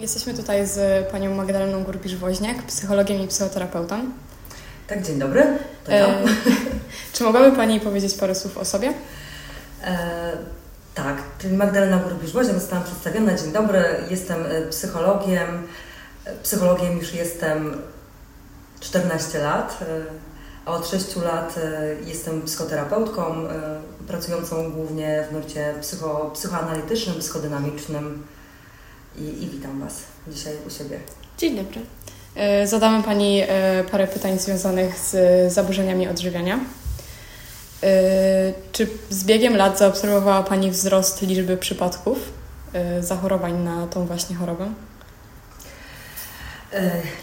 Jesteśmy tutaj z panią Magdaleną Gurbisz-Woźniak, psychologiem i psychoterapeutą. Tak, dzień dobry. To ja. E, czy mogłaby Pani powiedzieć parę słów o sobie? E, tak, czyli Magdalena Gurbisz-Woźniak, zostałam przedstawiona. Dzień dobry, jestem e, psychologiem. E, psychologiem już jestem 14 lat, a od 6 lat jestem psychoterapeutką, pracującą głównie w nurcie psycho, psychoanalitycznym, psychodynamicznym i, i witam Was dzisiaj u siebie. Dzień dobry. E, zadamy Pani e, parę pytań związanych z zaburzeniami odżywiania. E, czy z biegiem lat zaobserwowała Pani wzrost liczby przypadków zachorowań na tą właśnie chorobę?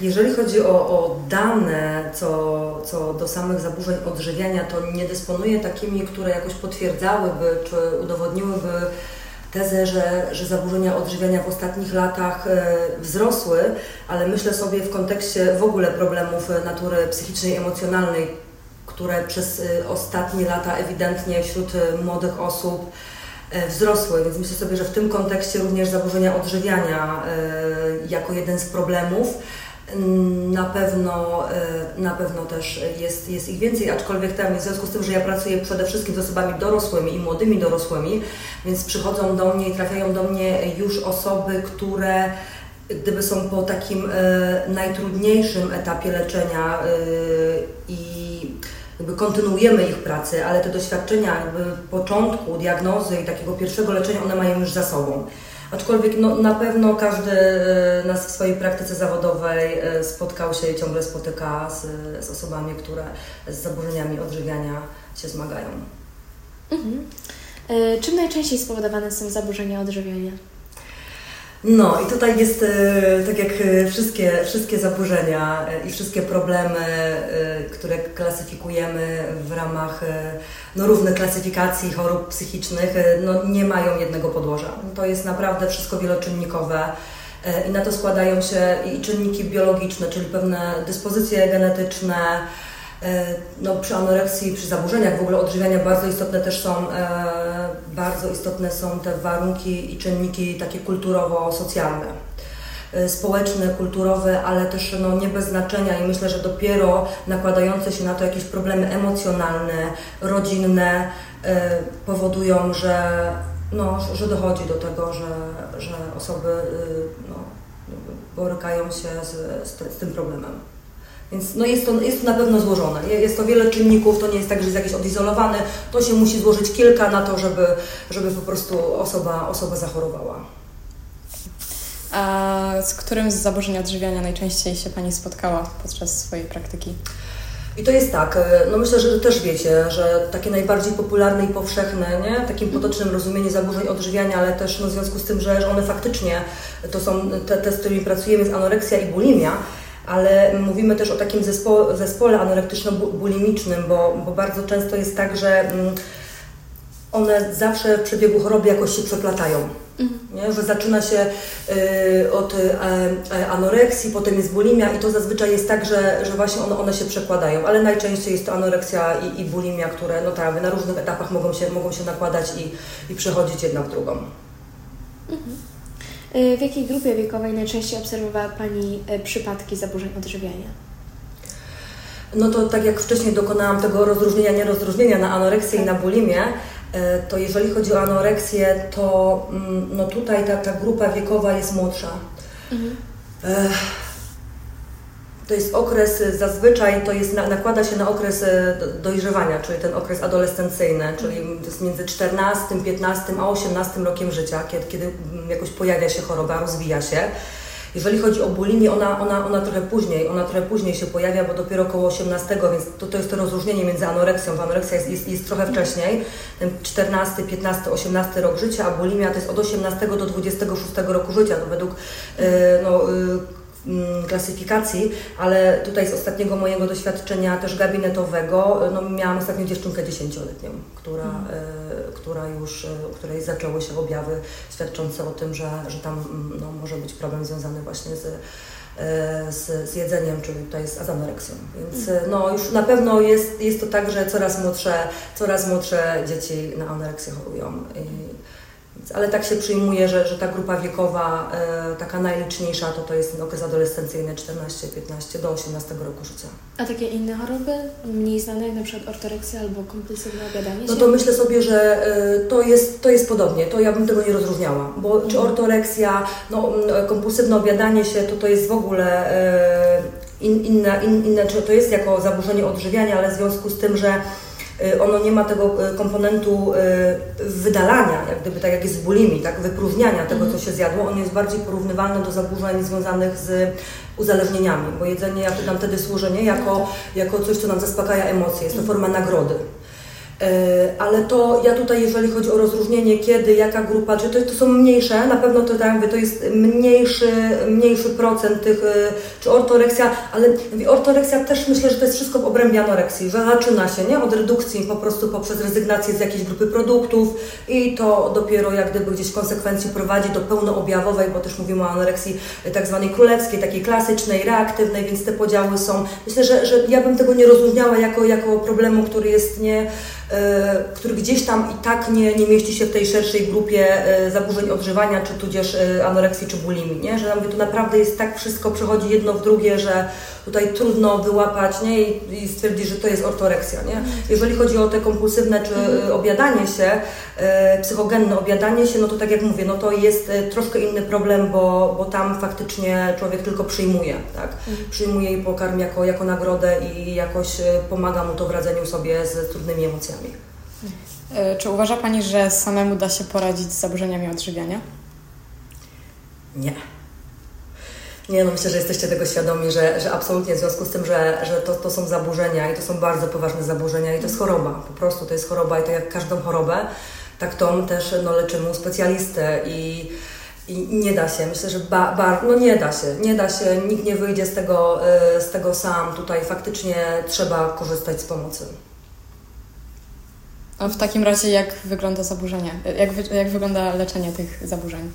Jeżeli chodzi o, o, dane co, co do samych zaburzeń odżywiania, to nie dysponuję takimi, które jakoś potwierdzałyby czy udowodniłyby tezę, że, że zaburzenia odżywiania w ostatnich latach e, wzrosły, ale myślę sobie w kontekście w ogóle problemów natury psychicznej emocjonalnej, które przez e, ostatnie lata ewidentnie wśród e, młodych osób wzrosły, więc myślę sobie, że w tym kontekście również zaburzenia odżywiania jako jeden z problemów na pewno, e, na pewno też jest, jest ich więcej, aczkolwiek tam w związku z tym, że ja pracuję przede wszystkim z osobami dorosłymi i młodymi dorosłymi, więc przychodzą do mnie i trafiają do mnie już osoby, które gdyby są po takim e, najtrudniejszym etapie leczenia e, i jakby kontynuujemy ich pracę, ale te doświadczenia jakby początku diagnozy i takiego pierwszego leczenia, one mają już za sobą. Aczkolwiek no, na pewno każdy e, nas w swojej praktyce zawodowej e, spotkał się i ciągle spotyka z, z osobami, które z zaburzeniami odżywiania się zmagają. Mhm. E, czym najczęściej spowodowane są zaburzenia odżywiania? No i tutaj jest, e, tak jak e, wszystkie, wszystkie zaburzenia e, i wszystkie problemy, które klasyfikujemy w ramach no, różnych klasyfikacji chorób psychicznych, no, nie mają jednego podłoża. To jest naprawdę wszystko wieloczynnikowe i na to składają się i czynniki biologiczne, czyli pewne dyspozycje genetyczne, no, przy anoreksji, przy zaburzeniach w ogóle odżywiania bardzo istotne też są, e, bardzo istotne są te warunki i czynniki takie kulturowo-socjalne e, społeczne, kulturowe, ale też no, nie bez znaczenia i myślę, że dopiero nakładające się na to jakieś problemy emocjonalne, rodzinne powodują, że, no, że dochodzi do tego, że, że osoby no, borykają się z, z, z tym problemem. Więc no jest, to, jest to na pewno złożone. Jest to wiele czynników, to nie jest tak, że jest jakiś odizolowany. To się musi złożyć kilka na to, żeby, żeby po prostu osoba, osoba zachorowała. A z którym z zaburzeń odżywiania najczęściej się Pani spotkała podczas swojej praktyki? I to jest tak, e, no myślę, że też wiecie, że takie najbardziej popularne i powszechne, nie? takim potocznym rozumienie zaburzeń odżywiania, ale też no, w związku z tym, że one faktycznie to są te, te z którymi pracujemy, jest anoreksja i bulimia ale mówimy też o takim zespo zespole anorektyczno-bulimicznym, bo, bo bardzo często jest tak, że mm, one zawsze w przebiegu choroby jakoś się przeplatają. Mhm. Nie? Że zaczyna się y, od y, anoreksji, potem jest bulimia i to zazwyczaj jest tak, że, że właśnie one, one się przekładają, ale najczęściej jest to anoreksja i, i bulimia, które no tak, na różnych etapach mogą się, mogą się nakładać i, i przechodzić jedna w drugą. Mhm. E, w jakiej grupie wiekowej najczęściej obserwowała Pani e, przypadki zaburzeń odżywiania? No to tak jak wcześniej dokonałam tego rozróżnienia, nierozróżnienia na anoreksję i na bulimię, e, to jeżeli chodzi o anoreksję, to mm, no tutaj ta, ta grupa wiekowa jest młodsza. Mhm to jest okres, y, zazwyczaj to jest, nakłada się na okres y, dojrzewania, czyli ten okres adolescencyjny, czyli to jest między 14, 15 a 18 rokiem życia, kiedy, kiedy jakoś pojawia się choroba, rozwija się. Jeżeli chodzi o bulimię, ona, ona, ona trochę później, ona trochę później się pojawia, bo dopiero około 18, więc to, to jest to rozróżnienie między anoreksją, bo anoreksja jest, jest, jest trochę wcześniej, ten 14, 15, 18 rok życia, a bulimia to jest od 18 do 26 roku życia, to według yy, no, yy, klasyfikacji, ale tutaj z ostatniego mojego doświadczenia też gabinetowego, no miałam ostatnio dziewczynkę dziesięcioletnią, która, mhm. y, która już, u której zaczęły się objawy świadczące o tym, że, że tam mm, no, może być problem związany właśnie z, y, z, z jedzeniem, czyli tutaj z anoreksją. Więc mhm. no, już na pewno jest, jest to tak, że coraz młodsze, coraz młodsze dzieci na anoreksję chorują. I, ale tak się przyjmuje, że, że ta grupa wiekowa, e, taka najliczniejsza, to to jest okres adolescencyjny 14-15 do 18 roku życia. A takie inne choroby, mniej znane, jak na przykład ortoreksja albo kompulsywne obiadanie się? No to myślę sobie, że e, to jest, to jest podobnie, to ja bym tego nie rozróżniała, bo czy Mhm. ortoreksja, no, kompulsywne obiadanie się, to to jest w ogóle e, in, inna, in, inne, czy to jest jako zaburzenie odżywiania, ale w związku z tym, że ono nie ma tego e, komponentu e, wydalania, jak gdyby tak jak jest w bulimii, tak, wypróżniania tego, co się zjadło, on jest bardziej porównywalny do zaburzeń związanych z uzależnieniami, bo jedzenie nam wtedy służy nie jako, jako coś, co nam zaspokaja emocje, jest to forma nagrody. E, Ale to ja tutaj, jeżeli chodzi o rozróżnienie, kiedy, jaka grupa, czy to, to są mniejsze, na pewno to, tak mówię, to jest mniejszy, mniejszy procent tych, e, czy ortoreksja, ale ortoreksja też myślę, że to jest wszystko w obrębie anoreksji, że zaczyna się nie? od redukcji po prostu poprzez rezygnację z jakiejś grupy produktów i to dopiero jak gdyby gdzieś w konsekwencji prowadzi do pełnoobjawowej, bo też mówimy o anoreksji e, tak zwanej królewskiej, takiej klasycznej, reaktywnej, więc te podziały są, myślę, że, że ja bym tego nie rozróżniała jako, jako problemu, który jest nie który gdzieś tam i tak nie, nie mieści się w tej szerszej grupie e, zaburzeń odżywania, czy tudzież e, anoreksji, czy bulimii, nie? Że mówię, to naprawdę jest tak wszystko przechodzi jedno w drugie, że tutaj trudno wyłapać, nie? I, i stwierdzić, że to jest ortoreksja, nie? Jeżeli chodzi o te kompulsywne, czy e, obiadanie się, e, psychogenne obiadanie się, no to tak jak mówię, no to jest e, troszkę inny problem, bo, bo tam faktycznie człowiek tylko przyjmuje, tak? Przyjmuje i pokarm jako, jako nagrodę i jakoś pomaga mu to w radzeniu sobie z trudnymi emocjami. E, Czy uważa Pani, że samemu da się poradzić z zaburzeniami odżywiania? Nie. Nie, no myślę, że jesteście tego świadomi, że, że absolutnie w związku z tym, że, że to, to są zaburzenia i to są bardzo poważne zaburzenia i to jest choroba. Po prostu to jest choroba i tak jak każdą chorobę, tak tą też no, leczymy u specjalistę i, i nie da się. Myślę, że ba, ba, no nie da się. Nie da się, nikt nie wyjdzie z tego, y, z tego sam. Tutaj faktycznie trzeba korzystać z pomocy. A w takim razie jak wygląda zaburzenie? Jak, jak wygląda leczenie tych zaburzeń?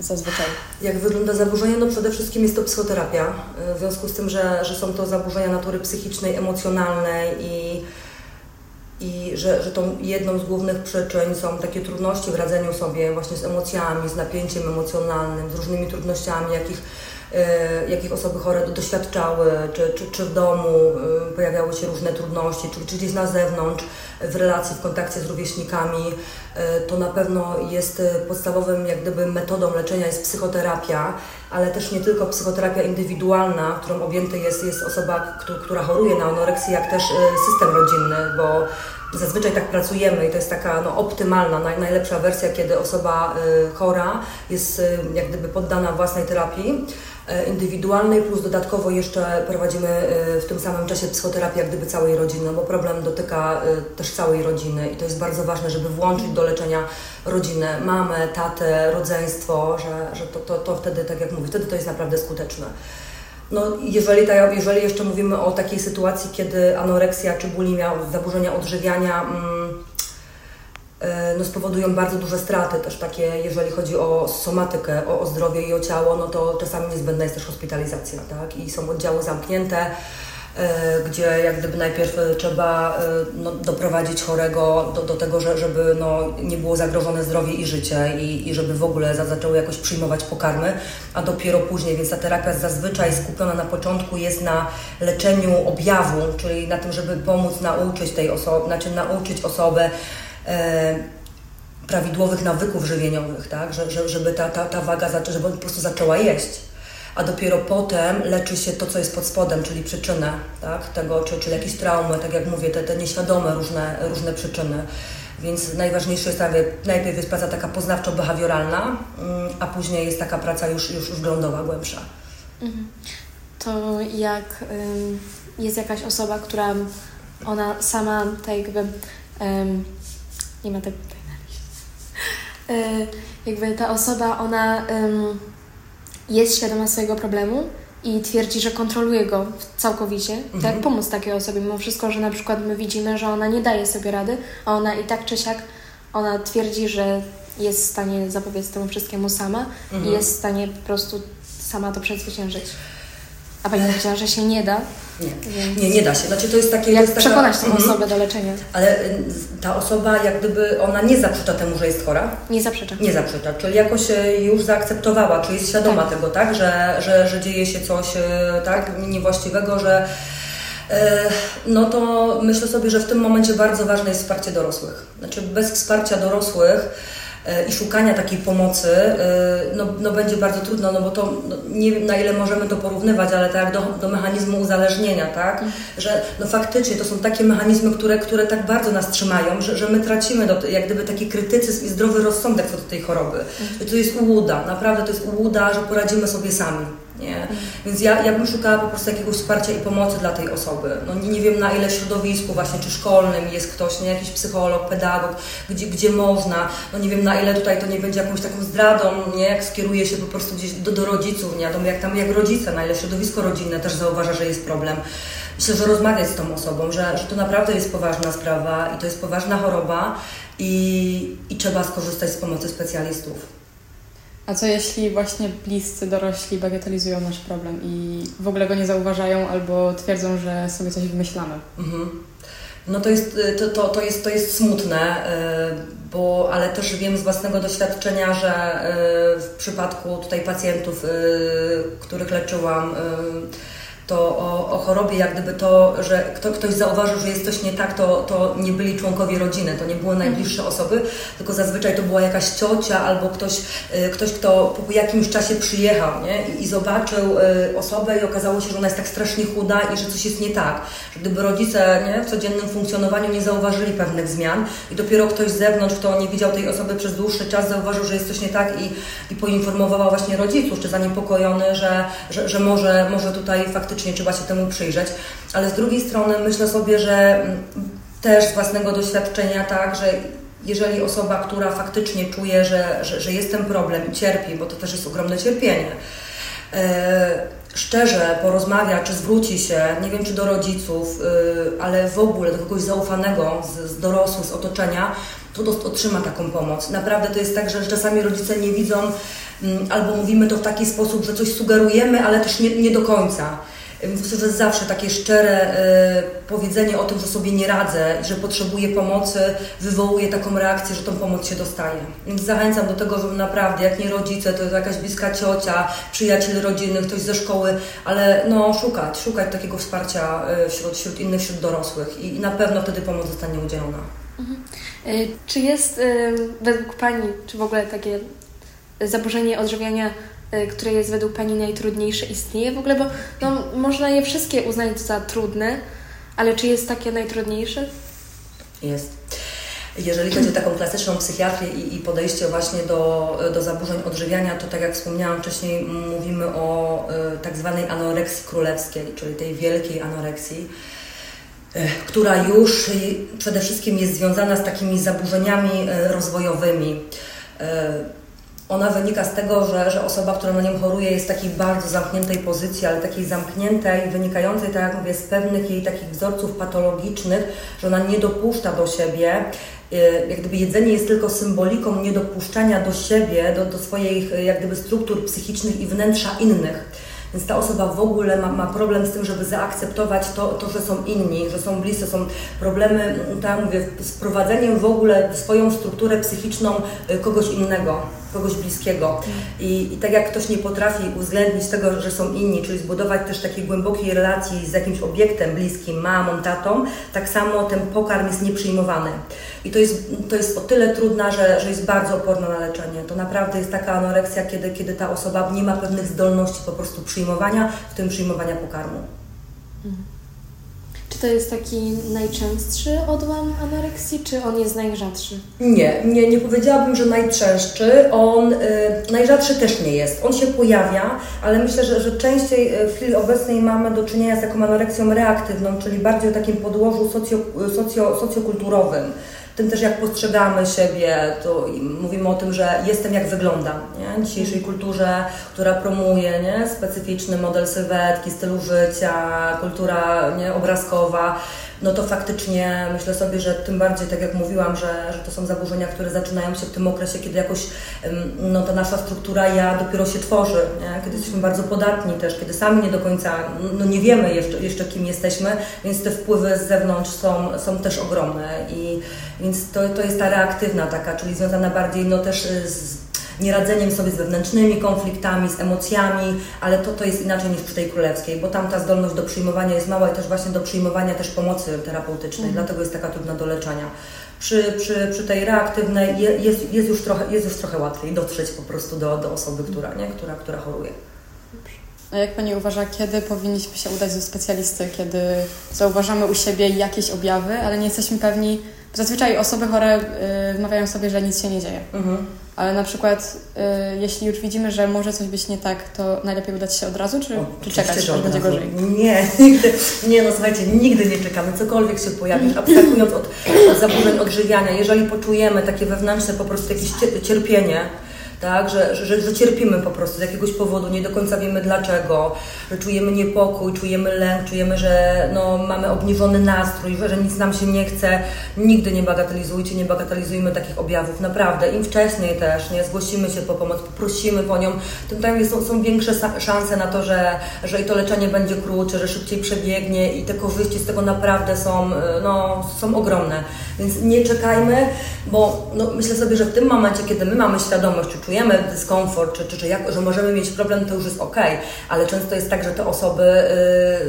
Zazwyczaj. Jak wygląda zaburzenie? No przede wszystkim jest to psychoterapia. y, W związku z tym, że, że są to zaburzenia natury psychicznej, emocjonalnej i, i że, że tą jedną z głównych przyczyn są takie trudności w radzeniu sobie właśnie z emocjami, z napięciem emocjonalnym, z różnymi trudnościami, jakich, jakich osoby chore doświadczały, czy, czy, czy w domu y, pojawiały się różne trudności, czy, czy gdzieś na zewnątrz, w relacji, w kontakcie z rówieśnikami, y, to na pewno jest y, podstawowym jak gdyby metodą leczenia jest psychoterapia, ale też nie tylko psychoterapia indywidualna, którą objęty jest, jest osoba, któ- która choruje na anoreksję, jak też y, system rodzinny, bo zazwyczaj tak pracujemy i to jest taka no, optymalna, naj, najlepsza wersja, kiedy osoba y, chora jest y, jak gdyby poddana własnej terapii y, indywidualnej, plus dodatkowo jeszcze prowadzimy w tym samym czasie psychoterapię jak gdyby całej rodziny, no bo problem dotyka też całej rodziny i to jest bardzo ważne, żeby włączyć do leczenia rodzinę, mamę, tatę, rodzeństwo, że, że to, to, to wtedy, tak jak mówię, wtedy to jest naprawdę skuteczne. No, jeżeli, ta, jeżeli jeszcze mówimy o takiej sytuacji, kiedy anoreksja czy bulimia, zaburzenia odżywiania mm, e, no, spowodują bardzo duże straty, też takie, jeżeli chodzi o somatykę, o, o zdrowie i o ciało, no to czasami niezbędna jest też hospitalizacja, tak? I są oddziały zamknięte, gdzie jak gdyby najpierw e, trzeba e, no, doprowadzić chorego do, do tego, że, żeby no, nie było zagrożone zdrowie i życie i, i żeby w ogóle za, zaczęły jakoś przyjmować pokarmy, a dopiero później, więc ta terapia zazwyczaj skupiona na początku jest na leczeniu objawu, czyli na tym, żeby pomóc nauczyć tej osoby, znaczy nauczyć osobę e, prawidłowych nawyków żywieniowych, tak? Że, że, żeby ta, ta, ta waga, żeby po prostu zaczęła jeść. A dopiero potem leczy się to, co jest pod spodem, czyli przyczynę tak? tego, czy, czyli jakieś traumy, tak jak mówię, te, te nieświadome różne, różne przyczyny. Więc najważniejsze jest tak, najpierw jest praca taka poznawczo-behawioralna, mm, a później jest taka praca już, już, już głębsza. To jak jest jakaś osoba, która ona sama tak jakby nie ma tego liście. Y, jakby ta osoba, ona jest świadoma swojego problemu i twierdzi, że kontroluje go całkowicie. To jak pomóc takiej osobie, mimo wszystko, że na przykład my widzimy, że ona nie daje sobie rady, a ona i tak czy siak, ona twierdzi, że jest w stanie zapobiec temu wszystkiemu sama i jest w stanie po prostu sama to przezwyciężyć. A Pani powiedziała, że się nie da. Nie, Więc- nie, nie da się. Znaczy to jest takie... Jak jest taka- przekonać tą Mhm. osobę do leczenia? Ale y, ta osoba jak gdyby, ona nie zaprzecza temu, że jest chora. Nie zaprzeczam. Nie zaprzecza, czyli jakoś e, już zaakceptowała, czy jest świadoma Tak. tego, tak, że, że, że dzieje się coś e, tak niewłaściwego, że no to myślę sobie, że w tym momencie bardzo ważne jest wsparcie dorosłych. Znaczy bez wsparcia dorosłych i szukania takiej pomocy, e, no, no będzie bardzo trudno, no bo to no, nie wiem na ile możemy to porównywać, ale tak do, do mechanizmu uzależnienia, tak, że no faktycznie to są takie mechanizmy, które, które tak bardzo nas trzymają, że, że my tracimy do, jak gdyby taki krytycyzm i zdrowy rozsądek co do tej choroby. Że to jest ułuda, naprawdę to jest ułuda, że poradzimy sobie sami. Nie? Więc ja, ja bym szukała po prostu jakiegoś wsparcia i pomocy dla tej osoby. No nie, nie wiem na ile środowisku właśnie, czy szkolnym jest ktoś, nie? jakiś psycholog, pedagog, gdzie, gdzie można. No nie wiem na ile tutaj to nie będzie jakąś taką zdradą, nie? jak skieruje się po prostu gdzieś do, do rodziców, nie wiadomo jak tam jak rodzice, na ile środowisko rodzinne też zauważa, że jest problem. Myślę, że rozmawiać z tą osobą, że, że to naprawdę jest poważna sprawa i to jest poważna choroba i, i trzeba skorzystać z pomocy specjalistów. A co jeśli właśnie bliscy dorośli bagatelizują nasz problem i w ogóle go nie zauważają albo twierdzą, że sobie coś wymyślamy? Mhm. No to jest, to, to, to, jest, to jest smutne, y, bo, ale też wiem z własnego doświadczenia, że y, w przypadku tutaj pacjentów, y, których leczyłam, to o, o chorobie, jak gdyby to, że kto, ktoś zauważył, że jest coś nie tak, to, to nie byli członkowie rodziny, to nie były najbliższe osoby, tylko zazwyczaj to była jakaś ciocia albo ktoś, y, ktoś kto po jakimś czasie przyjechał nie? I, i zobaczył y, osobę i okazało się, że ona jest tak strasznie chuda i że coś jest nie tak. Że gdyby rodzice nie, w codziennym funkcjonowaniu nie zauważyli pewnych zmian i dopiero ktoś z zewnątrz, kto nie widział tej osoby przez dłuższy czas, zauważył, że jest coś nie tak i, i poinformował właśnie rodziców, czy zaniepokojony, że, że, że może, może tutaj faktycznie trzeba się temu przyjrzeć. Ale z drugiej strony myślę sobie, że mm, też z własnego doświadczenia tak, że jeżeli osoba, która faktycznie czuje, że, że, że jest ten problem i cierpi, bo to też jest ogromne cierpienie, e, szczerze porozmawia, czy zwróci się, nie wiem czy do rodziców, y, ale w ogóle do kogoś zaufanego z, z dorosłych, z otoczenia, to dos- otrzyma taką pomoc. Naprawdę to jest tak, że czasami rodzice nie widzą, mm, albo mówimy to w taki sposób, że coś sugerujemy, ale też nie, nie do końca. Myślę, że zawsze takie szczere y, powiedzenie o tym, że sobie nie radzę że potrzebuję pomocy, wywołuje taką reakcję, że tą pomoc się dostaje. Więc zachęcam do tego, żeby naprawdę, jak nie rodzice, to jakaś bliska ciocia, przyjaciel rodziny, ktoś ze szkoły, ale no szukać, szukać takiego wsparcia y, wśród, wśród innych, wśród dorosłych i, na pewno wtedy pomoc zostanie udzielona. Y, Czy jest według Pani, czy w ogóle takie zaburzenie odżywiania, które jest według Pani najtrudniejsze, istnieje w ogóle? Bo no, można je wszystkie uznać za trudne, ale czy jest takie najtrudniejsze? Jest. Jeżeli chodzi o taką klasyczną psychiatrię i, i podejście właśnie do, do zaburzeń odżywiania, to tak jak wspomniałam wcześniej, mówimy o y, tak zwanej anoreksji królewskiej, czyli tej wielkiej anoreksji, y, która już y, przede wszystkim jest związana z takimi zaburzeniami y, rozwojowymi. Ona wynika z tego, że, że osoba, która na nią choruje, jest w takiej bardzo zamkniętej pozycji, ale takiej zamkniętej, wynikającej, tak jak mówię, z pewnych jej takich wzorców patologicznych, że ona nie dopuszcza do siebie. y, Jak gdyby jedzenie jest tylko symboliką niedopuszczania do siebie, do, do swoich y, jak gdyby struktur psychicznych i wnętrza innych. Więc ta osoba w ogóle ma, ma problem z tym, żeby zaakceptować to, to, że są inni, że są bliscy, są problemy, mm, tak mówię, z prowadzeniem w ogóle w swoją strukturę psychiczną y, kogoś innego, kogoś bliskiego. I, I tak jak ktoś nie potrafi uwzględnić tego, że są inni, czyli zbudować też takiej głębokiej relacji z jakimś obiektem bliskim, mamą, tatą, tak samo ten pokarm jest nieprzyjmowany. I to jest, to jest o tyle trudna, że, że jest bardzo oporna na leczenie. To naprawdę jest taka anoreksja, kiedy, kiedy ta osoba nie ma pewnych zdolności po prostu przyjmowania, w tym przyjmowania pokarmu. Czy to jest taki najczęstszy odłam anoreksji, czy on jest najrzadszy? Nie, nie, nie powiedziałabym, że najczęstszy. On y, najrzadszy też nie jest. On się pojawia, ale myślę, że, że częściej y, w chwili obecnej mamy do czynienia z taką anoreksją reaktywną, czyli bardziej o takim podłożu socjo, socjo, socjokulturowym. Tym też jak postrzegamy siebie, to mówimy o tym, że jestem jak wyglądam. Nie? W dzisiejszej kulturze, która promuje nie? specyficzny model sylwetki, stylu życia, kultura nie? obrazkowa, no to faktycznie myślę sobie, że tym bardziej, tak jak mówiłam, że, że to są zaburzenia, które zaczynają się w tym okresie, kiedy jakoś no, ta nasza struktura ja dopiero się tworzy, nie? kiedy jesteśmy bardzo podatni też, kiedy sami nie do końca, no nie wiemy jeszcze, jeszcze kim jesteśmy, więc te wpływy z zewnątrz są, są też ogromne i więc to, to jest ta reaktywna taka, czyli związana bardziej no też z nieradzeniem sobie z wewnętrznymi konfliktami, z emocjami, ale to, to jest inaczej niż przy tej królewskiej, bo tam ta zdolność do przyjmowania jest mała i też właśnie do przyjmowania też pomocy terapeutycznej, mhm. dlatego jest taka trudna do leczenia. Przy, przy, przy tej reaktywnej jest, jest, już trochę, jest już trochę łatwiej dotrzeć po prostu do, do osoby, która, nie? Która, która choruje. A jak Pani uważa, kiedy powinniśmy się udać do specjalisty, kiedy zauważamy u siebie jakieś objawy, ale nie jesteśmy pewni, Zazwyczaj osoby chore y, mawiają sobie, że nic się nie dzieje. Mhm. Ale na przykład, y, jeśli już widzimy, że może coś być nie tak, to najlepiej udać się od razu, czy, o, czy czekać, aż będzie gorzej? Nie, nigdy, nie no słuchajcie, nigdy nie czekamy, cokolwiek się pojawi, abstrahując od, od zaburzeń odżywiania. Jeżeli poczujemy takie wewnętrzne po prostu jakieś cierpienie, tak? Że, że, że cierpimy po prostu z jakiegoś powodu, nie do końca wiemy dlaczego, że czujemy niepokój, czujemy lęk, czujemy, że no, mamy obniżony nastrój, że, że nic nam się nie chce. Nigdy nie bagatelizujcie, nie bagatelizujmy takich objawów, naprawdę. Im wcześniej też, nie? Zgłosimy się po pomoc, poprosimy po nią, tym tam są, są większe szanse na to, że, że i to leczenie będzie krótsze, że szybciej przebiegnie i te korzyści z tego naprawdę są, no, są ogromne. Więc nie czekajmy, bo no, myślę sobie, że w tym momencie, kiedy my mamy świadomość, czujemy dyskomfort, czy, czy, czy jak, że możemy mieć problem, to już jest ok, ale często jest tak, że te osoby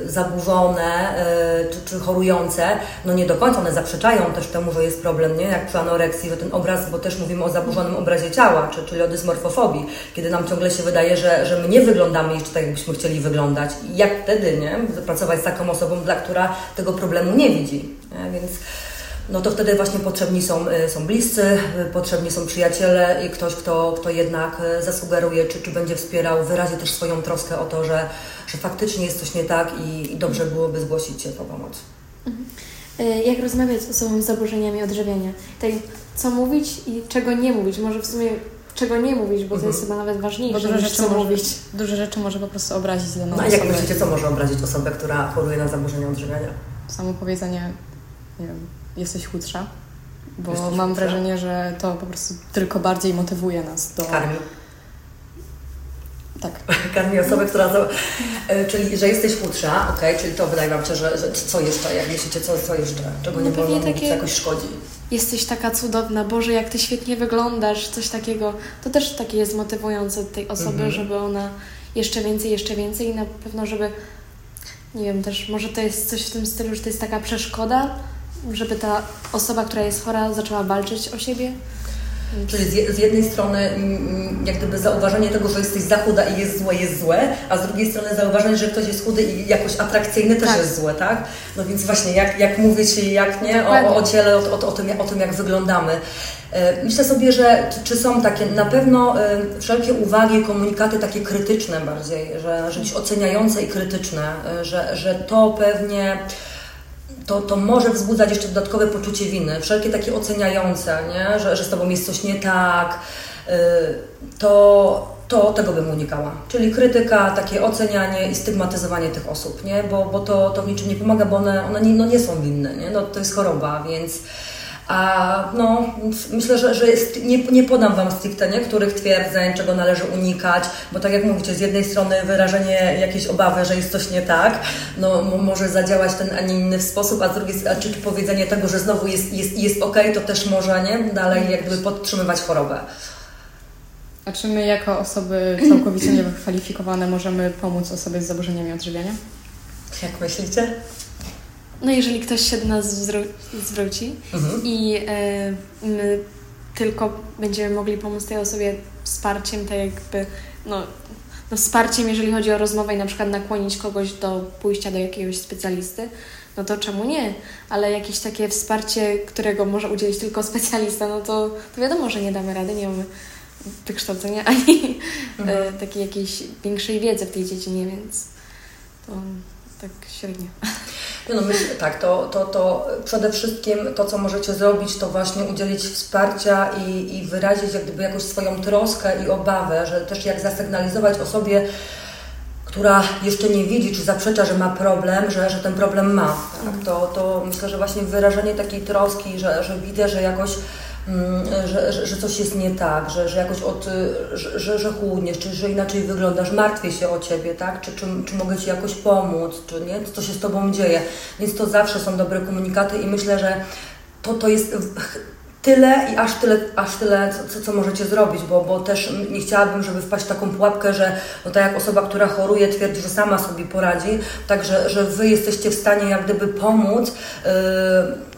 y, zaburzone y, czy, czy chorujące, no nie do końca one zaprzeczają też temu, że jest problem, nie? Jak przy anoreksji, że ten obraz, bo też mówimy o zaburzonym obrazie ciała, czy, czyli o dysmorfofobii, kiedy nam ciągle się wydaje, że, że my nie wyglądamy jeszcze tak, jakbyśmy chcieli wyglądać. I jak wtedy, nie? Pracować z taką osobą, dla która tego problemu nie widzi. Nie? Więc no to wtedy właśnie potrzebni są, y, są bliscy, y, potrzebni są przyjaciele i ktoś, kto, kto jednak y, zasugeruje, czy, czy będzie wspierał, wyrazi też swoją troskę o to, że, że faktycznie jest coś nie tak i, i dobrze byłoby zgłosić się po pomoc. Mhm. Jak rozmawiać z osobą z zaburzeniami odżywiania? Tak, co mówić i czego nie mówić? Może w sumie czego nie mówić, bo to jest mhm. chyba nawet ważniejsze bo dużo rzeczy co może, mówić. Duże rzeczy może po prostu obrazić daną No a jak myślicie, co może obrazić osobę, która choruje na zaburzenia odżywiania? Samo powiedzenie, nie wiem, jesteś chudsza, bo jesteś mam chudsza? wrażenie, że to po prostu tylko bardziej motywuje nas do... Karmi. Tak. Karmi osobę, która... E, czyli, że jesteś chudsza, ok, czyli to wydaje Wam się, że, że co jeszcze, jak myślicie, co, co jeszcze, czego no nie wolno mówić, co jakoś szkodzi? Jesteś taka cudowna, Boże, jak Ty świetnie wyglądasz, coś takiego. To też takie jest motywujące tej osoby, mhm. żeby ona jeszcze więcej, jeszcze więcej i na pewno, żeby nie wiem, też może to jest coś w tym stylu, że to jest taka przeszkoda, żeby ta osoba, która jest chora, zaczęła walczyć o siebie? Czyli z, z, jednej strony mm, mm, jak gdyby zauważenie tego, że jesteś za chuda i jest złe, jest złe, a z drugiej strony zauważenie, że ktoś jest chudy i jakoś atrakcyjny też tak. jest złe, tak? No więc właśnie jak, jak mówić i jak nie o, o ciele, o, o, o, tym, o tym jak wyglądamy. E, myślę sobie, że czy, czy są takie, na pewno e, wszelkie uwagi, komunikaty takie krytyczne bardziej, że, że gdzieś oceniające i krytyczne, e, że, że to pewnie to, to może wzbudzać jeszcze dodatkowe poczucie winy. Wszelkie takie oceniające, nie? Że, że z Tobą jest coś nie tak, yy, to, to tego bym unikała. Czyli krytyka, takie ocenianie i stygmatyzowanie tych osób, nie? Bo, bo to, to w niczym nie pomaga, bo one, one nie, no nie są winne, nie? No, to jest choroba, więc a no, myślę, że, że jest, nie, nie podam Wam stricte niektórych twierdzeń, czego należy unikać, bo tak jak mówicie, z jednej strony wyrażenie jakiejś obawy, że jest coś nie tak, no może zadziałać ten, a nie inny sposób, a z drugiej strony, czy powiedzenie tego, że znowu jest, jest, jest ok, to też może nie dalej jakby podtrzymywać chorobę. A czy my jako osoby całkowicie niewykwalifikowane możemy pomóc osobie z zaburzeniami odżywiania? Jak myślicie? No jeżeli ktoś się do nas zwróci mhm. i e, my tylko będziemy mogli pomóc tej osobie wsparciem, tak jakby, no, no wsparciem, jeżeli chodzi o rozmowę i na przykład nakłonić kogoś do pójścia do jakiegoś specjalisty, no to czemu nie? Ale jakieś takie wsparcie, którego może udzielić tylko specjalista, no to, to wiadomo, że nie damy rady, nie mamy wykształcenia ani e, mhm. takiej jakiejś większej wiedzy w tej dziedzinie, więc to tak średnio. No myślę, tak, to, to, to przede wszystkim to, co możecie zrobić, to właśnie udzielić wsparcia i, i wyrazić jak gdyby jakąś swoją troskę i obawę, że też jak zasygnalizować osobie, która jeszcze nie widzi, czy zaprzecza, że ma problem, że, że ten problem ma. Tak? To, to myślę, że właśnie wyrażenie takiej troski, że, że widzę, że jakoś że, że, że coś jest nie tak, że, że jakoś od, że, że, że chłodniesz, czy że inaczej wyglądasz, martwię się o Ciebie, tak? Czy, czy, czy mogę Ci jakoś pomóc, czy nie? Co się z Tobą dzieje? Więc to zawsze są dobre komunikaty i myślę, że to, to jest tyle i aż tyle, aż tyle co, co możecie zrobić, bo, bo też nie chciałabym, żeby wpaść w taką pułapkę, że no tak jak osoba, która choruje, twierdzi, że sama sobie poradzi, także że Wy jesteście w stanie jak gdyby pomóc, yy,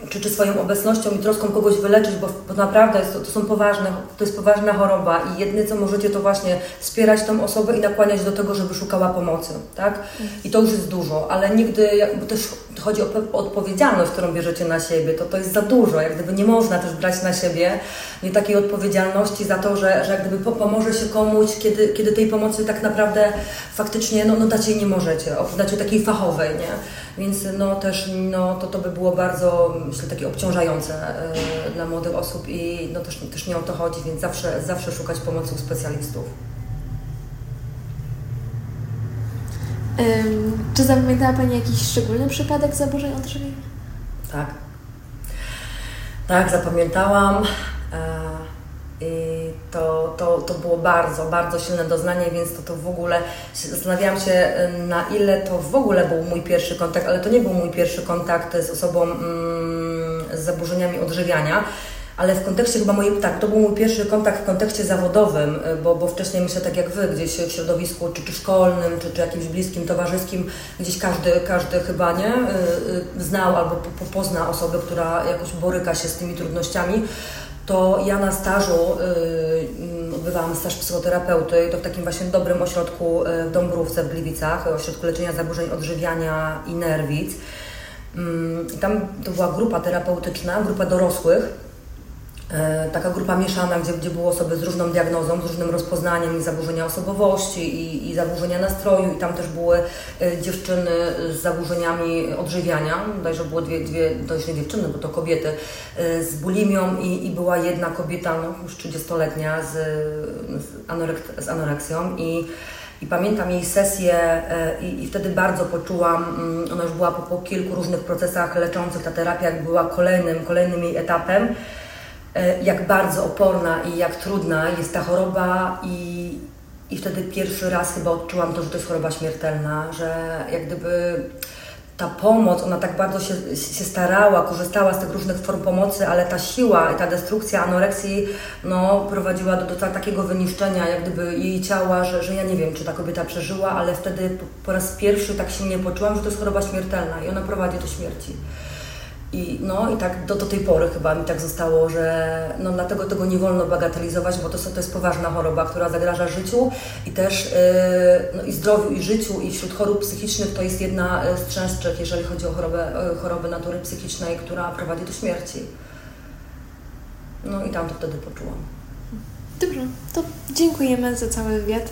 czy, czy swoją obecnością i troską kogoś wyleczyć, bo, bo naprawdę jest to, są poważne, to jest poważna choroba i jedyne co możecie to właśnie wspierać tą osobę i nakłaniać do tego, żeby szukała pomocy, tak? I to już jest dużo, ale nigdy, bo też chodzi o odpowiedzialność, którą bierzecie na siebie, to to jest za dużo, jak gdyby nie można też brać na siebie nie takiej odpowiedzialności za to, że, że jak gdyby pomoże się komuś, kiedy, kiedy tej pomocy tak naprawdę faktycznie no, no dać jej nie możecie, dacie takiej fachowej, nie? Więc no też no, to, to by było bardzo, myślę, takie obciążające y, dla młodych osób i no też, też nie o to chodzi, więc zawsze, zawsze szukać pomocy u specjalistów. czy zapamiętała Pani jakiś szczególny przypadek zaburzeń odżywiania? Tak. Tak, zapamiętałam. E, to, to, to było bardzo, bardzo silne doznanie, więc to, to w ogóle zastanawiałam się, na ile to w ogóle był mój pierwszy kontakt, ale to nie był mój pierwszy kontakt z osobą mm, z zaburzeniami odżywiania ale w kontekście chyba mojej, tak, to był mój pierwszy kontakt w kontekście zawodowym, y, bo, bo wcześniej myślę tak jak Wy, gdzieś w środowisku czy, czy szkolnym, czy, czy jakimś bliskim, towarzyskim, gdzieś każdy, każdy chyba nie y, y, znał albo po, pozna osobę, która jakoś boryka się z tymi trudnościami to ja na stażu odbywałam staż psychoterapeuty to w takim właśnie dobrym ośrodku w Dąbrówce w Gliwicach, ośrodku leczenia zaburzeń odżywiania i nerwic. Yy, tam to była grupa terapeutyczna, grupa dorosłych, taka grupa mieszana, gdzie, gdzie były osoby z różną diagnozą, z różnym rozpoznaniem i zaburzenia osobowości i, i zaburzenia nastroju i tam też były e, dziewczyny z zaburzeniami odżywiania, bodajże było dwie, dwie już nie dziewczyny, bo to kobiety, e, z bulimią i, i była jedna kobieta, no, już 30-letnia z, z, z anoreksją i i pamiętam jej sesję i, i, wtedy bardzo poczułam, mm, ona już była po, po kilku różnych procesach leczących, ta terapia była kolejnym, kolejnym jej etapem. E, jak bardzo oporna i jak trudna jest ta choroba i, i wtedy pierwszy raz chyba odczułam to, że to jest choroba śmiertelna, że jak gdyby ta pomoc, ona tak bardzo się, się starała, korzystała z tych różnych form pomocy, ale ta siła i ta destrukcja anoreksji no, prowadziła do, do takiego wyniszczenia jak gdyby jej ciała, że, że ja nie wiem, czy ta kobieta przeżyła, ale wtedy po, po raz pierwszy tak silnie poczułam, że to jest choroba śmiertelna i ona prowadzi do śmierci. I, no, i tak do, do tej pory chyba mi tak zostało, że no, dlatego tego nie wolno bagatelizować, bo to, to jest poważna choroba, która zagraża życiu i też yy, no, i zdrowiu, i życiu, i wśród chorób psychicznych to jest jedna z częstszych, jeżeli chodzi o chorobę, chorobę natury psychicznej, która prowadzi do śmierci. No i tam to wtedy poczułam. Dobrze, to dziękujemy za cały wywiad.